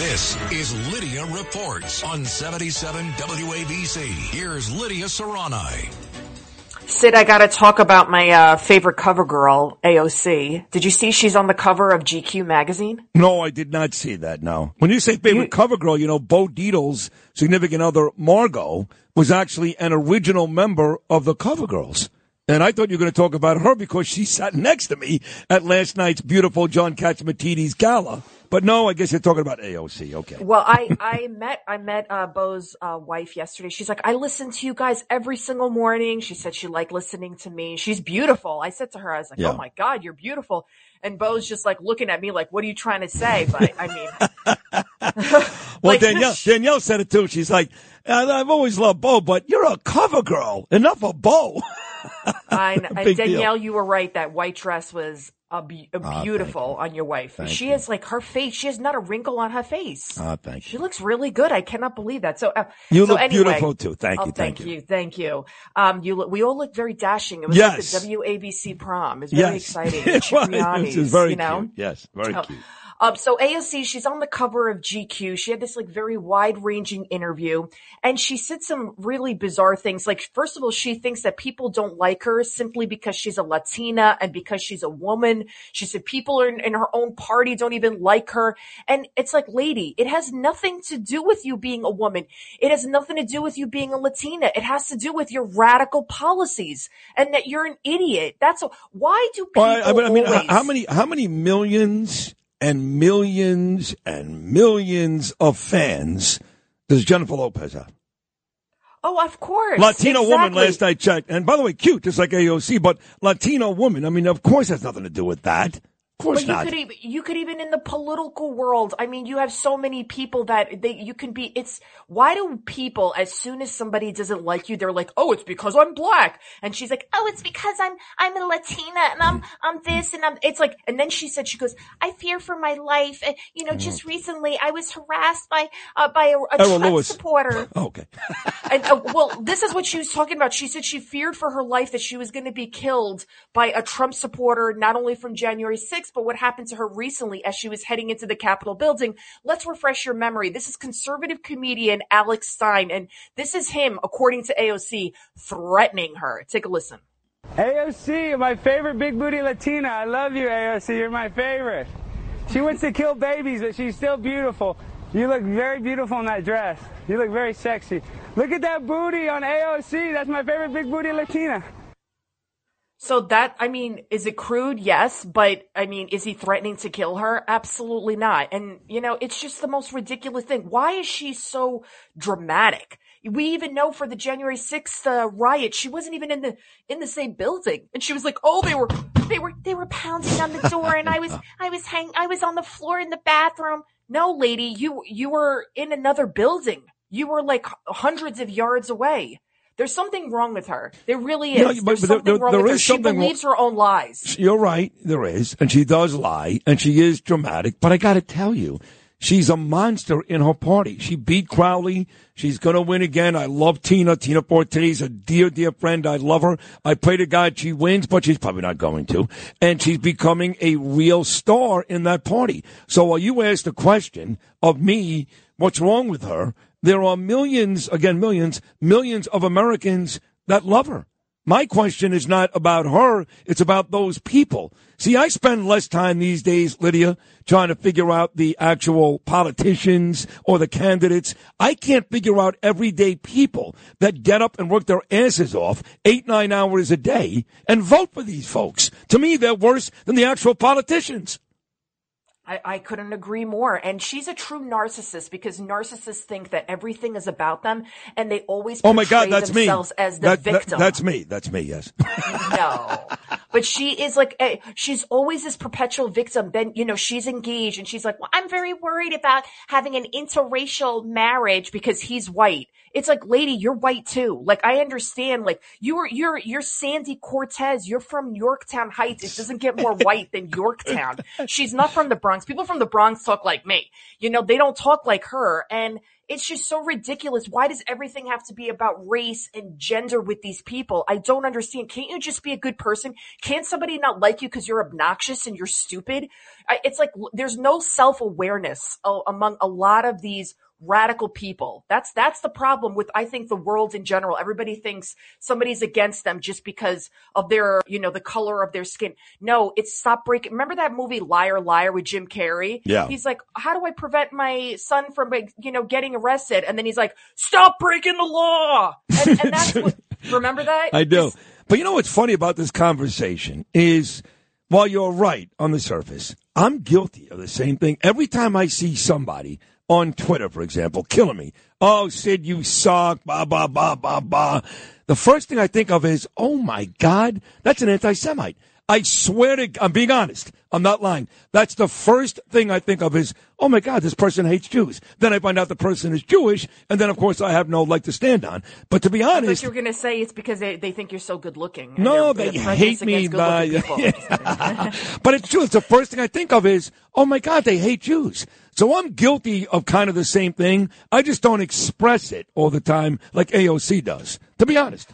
This is Lidia Reports on 77 WABC. Here's Lidia Curanaj. Sid, I gotta talk about my uh, favorite cover girl, AOC. Did you see she's on the cover of GQ magazine? No, I did not see that, no. When you say favorite You- cover girl, you know, Bo Dietl's significant other, Margot, was actually an original member of the cover girls. And I thought you were going to talk about her because she sat next to me at last night's beautiful John Catsimatidis gala. But no, I guess you're talking about AOC. Okay. Well, I, I met, I met, uh, Bo's, uh, wife yesterday. She's like, I listen to you guys every single morning. She said she liked listening to me. She's beautiful. I said to her, I was like, Yeah. oh my God, you're beautiful. And Bo's just like looking at me like, what are you trying to say? But I mean, Well, Like- Danielle, Danielle said it too. She's like, "I- I've always loved Bo, but you're a cover girl. Enough of Bo. I, Big deal. Danielle, you were right. That white dress was a, be- a Ah, beautiful on your wife. Thank she you. has like her face. She has not a wrinkle on her face. Ah, thank She looks really good. I cannot believe that. So uh, You so look anyway- beautiful too. Thank Oh, you. thank, Thank, you. Thank you. Um, you look, we all look very dashing. It was Yes. like the WABC prom. It's very Yes. exciting. It was. This is very you know? cute. Yes, very Oh. cute. Um, so AOC, she's on the cover of GQ. She had this like very wide ranging interview and she said some really bizarre things. Like, first of all, she thinks that people don't like her simply because she's a Latina and because she's a woman. She said people in, in her own party don't even like her. And it's like, lady, it has nothing to do with you being a woman. It has nothing to do with you being a Latina. It has to do with your radical policies and that you're an idiot. That's a, why do people Well, I, I mean, always- how many, how many millions and millions and millions of fans does Jennifer Lopez have? Oh, of course. Latino woman last I checked. And by the way, cute, just like AOC, but Latino woman. I mean, of course has nothing to do with that. Of course But you could even you could even in the political world. I mean, you have so many people that they you can be. It's why do people as soon as somebody doesn't like you, they're like, oh, it's because I'm black, and she's like, oh, it's because I'm I'm a Latina and I'm I'm this and I'm. It's like, and then she said, she goes, I fear for my life. And, you know, just recently I was harassed by uh, by a, a Mm. Trump Lewis. supporter. okay. And uh, well, this is what she was talking about. She said she feared for her life that she was going to be killed by a Trump supporter, not only from January 6th, but what happened to her recently as she was heading into the Capitol building. Let's refresh your memory. This is conservative comedian Alex Stein, and this is him, according to AOC, threatening her. Take a listen. AOC, my favorite big booty Latina. I love you, AOC. You're my favorite. She wants to kill babies, but she's still beautiful. You look very beautiful in that dress. You look very sexy. Look at that booty on AOC. That's my favorite big booty Latina. So that, I mean, is it crude? Yes. But I mean, is he threatening to kill her? Absolutely not. And, you know, it's just the most ridiculous thing. Why is she so dramatic? We even know for the January 6th uh, riot, she wasn't even in the, in the same building. And she was like, oh, they were, they were, they were pounding on the door and I was, I was hang, I was on the floor in the bathroom. No, lady, you, you were in another building. You were like hundreds of yards away. There's something wrong with her. There really is. No, but- There's but something there- wrong there with her. is She wrong- believes her own lies. You're right. There is. And she does lie. And she is dramatic. But I got to tell you, she's a monster in her party. She beat Crowley. She's going to win again. I love Tina. Tina Forte's a dear, dear friend. I love her. I pray to God she wins, but she's probably not going to. And she's becoming a real star in that party. So while you asked the question of me, what's wrong with her? There are millions, again, millions, millions of Americans that love her. My question is not about her. It's about those people. See, I spend less time these days, Lidia, trying to figure out the actual politicians or the candidates. I can't figure out everyday people that get up and work their asses off eight, nine hours a day and vote for these folks. To me, they're worse than the actual politicians. I, I couldn't agree more. And she's a true narcissist because narcissists think that everything is about them and they always Oh my God, that's me. as the That- that- victim. that's me. That's me, yes. no. but she is like, a, she's always this perpetual victim. Then, you know, she's engaged and she's like, well, I'm very worried about having an interracial marriage because he's white. It's like, lady, you're white too. Like, I understand, like, you're, you're, you're Sandy Cortez. You're from Yorktown Heights. It doesn't get more white than Yorktown. She's not from the Bronx. People from the Bronx talk like me. You know, they don't talk like her. And, it's just so ridiculous. Why does everything have to be about race and gender with these people? I don't understand. Can't you just be a good person? Can't somebody not like you because you're obnoxious and you're stupid? It's like there's no self awareness uh, among a lot of these radical people. That's, that's the problem with, I think, the world in general. Everybody thinks somebody's against them just because of their, you know, the color of their skin. No, it's stop breaking. Remember that movie Liar Liar with Jim Carrey? Yeah. He's like, how do I prevent my son from, you know, getting arrested? And then he's like, stop breaking the law. And, and that's what, remember that? I do. But you know what's funny about this conversation is while you're right on the surface, I'm guilty of the same thing. Every time I see somebody on Twitter, for example, killing me. Oh, Sid, you suck, blah, blah, blah, blah, blah. The first thing I think of is, oh my God, that's an anti Semite. I swear to, I'm being honest. I'm not lying. That's the first thing I think of is, oh my God, this person hates Jews. Then I find out the person is Jewish, and then of course I have no leg to stand on. But to be honest, you're going to say it's because they, they think you're so good looking. No, they hate me by. but it's true. It's the first thing I think of is, oh my God, they hate Jews. So I'm guilty of kind of the same thing. I just don't express it all the time like AOC does. To be honest.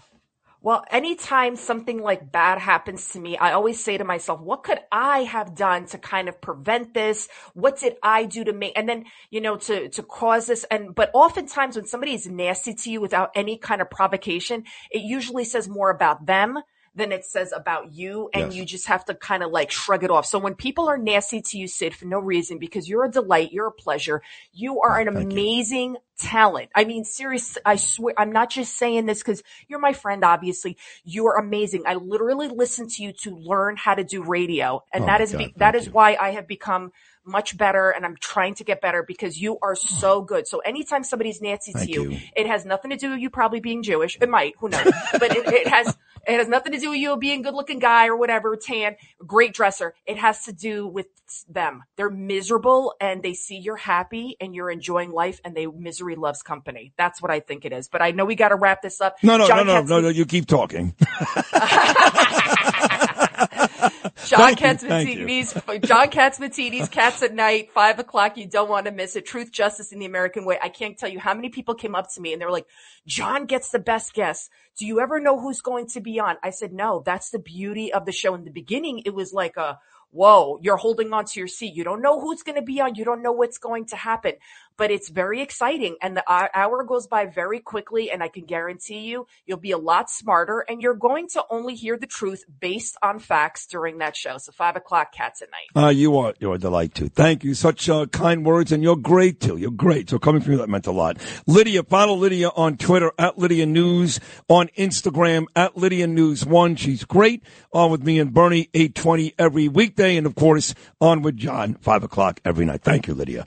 Well, anytime something like bad happens to me, I always say to myself, what could I have done to kind of prevent this? What did I do to make, and then, you know, to, to cause this? And, but oftentimes when somebody is nasty to you without any kind of provocation, it usually says more about them than it says about you. And yes. you just have to kind of like shrug it off. So when people are nasty to you, Sid, for no reason, because you're a delight, you're a pleasure, you are an Thank amazing you. talent. I mean, seriously, I swear, I'm not just saying this because you're my friend, obviously. You're amazing. I literally listen to you to learn how to do radio. And oh that is, be, that is why I have become much better and I'm trying to get better because you are so good. So anytime somebody's nasty to you, you, it has nothing to do with you probably being Jewish. It might, who knows? but it, it, has it has nothing to do with you being a good looking guy or whatever, tan, great dresser. It has to do with them. They're miserable and they see you're happy and you're enjoying life and they misery loves company. That's what I think it is. But I know we got to wrap this up. No, no, John no, no, no, no, you keep talking. John Catsimatidis, John Catsimatidis, Cats at Night, five o'clock. You don't want to miss it. Truth, Justice in the American Way. I can't tell you how many people came up to me and they were like, John gets the best guests. Do you ever know who's going to be on? I said, no, that's the beauty of the show. In the beginning, it was like a, whoa, you're holding on to your seat. You don't know who's going to be on. You don't know what's going to happen but it's very exciting and the hour goes by very quickly and I can guarantee you you'll be a lot smarter and you're going to only hear the truth based on facts during that show. So five o'clock cats at night. Uh, you are, you're a delight too. Thank you. Such uh, kind words and you're great too. You're great. So coming from you, that meant a lot. Lidia, follow Lidia on Twitter at Lidia News, on Instagram at Lidia News One. She's great. On with me and Bernie, 820 every weekday. And of course, on with John, five o'clock every night. Thank you, Lidia.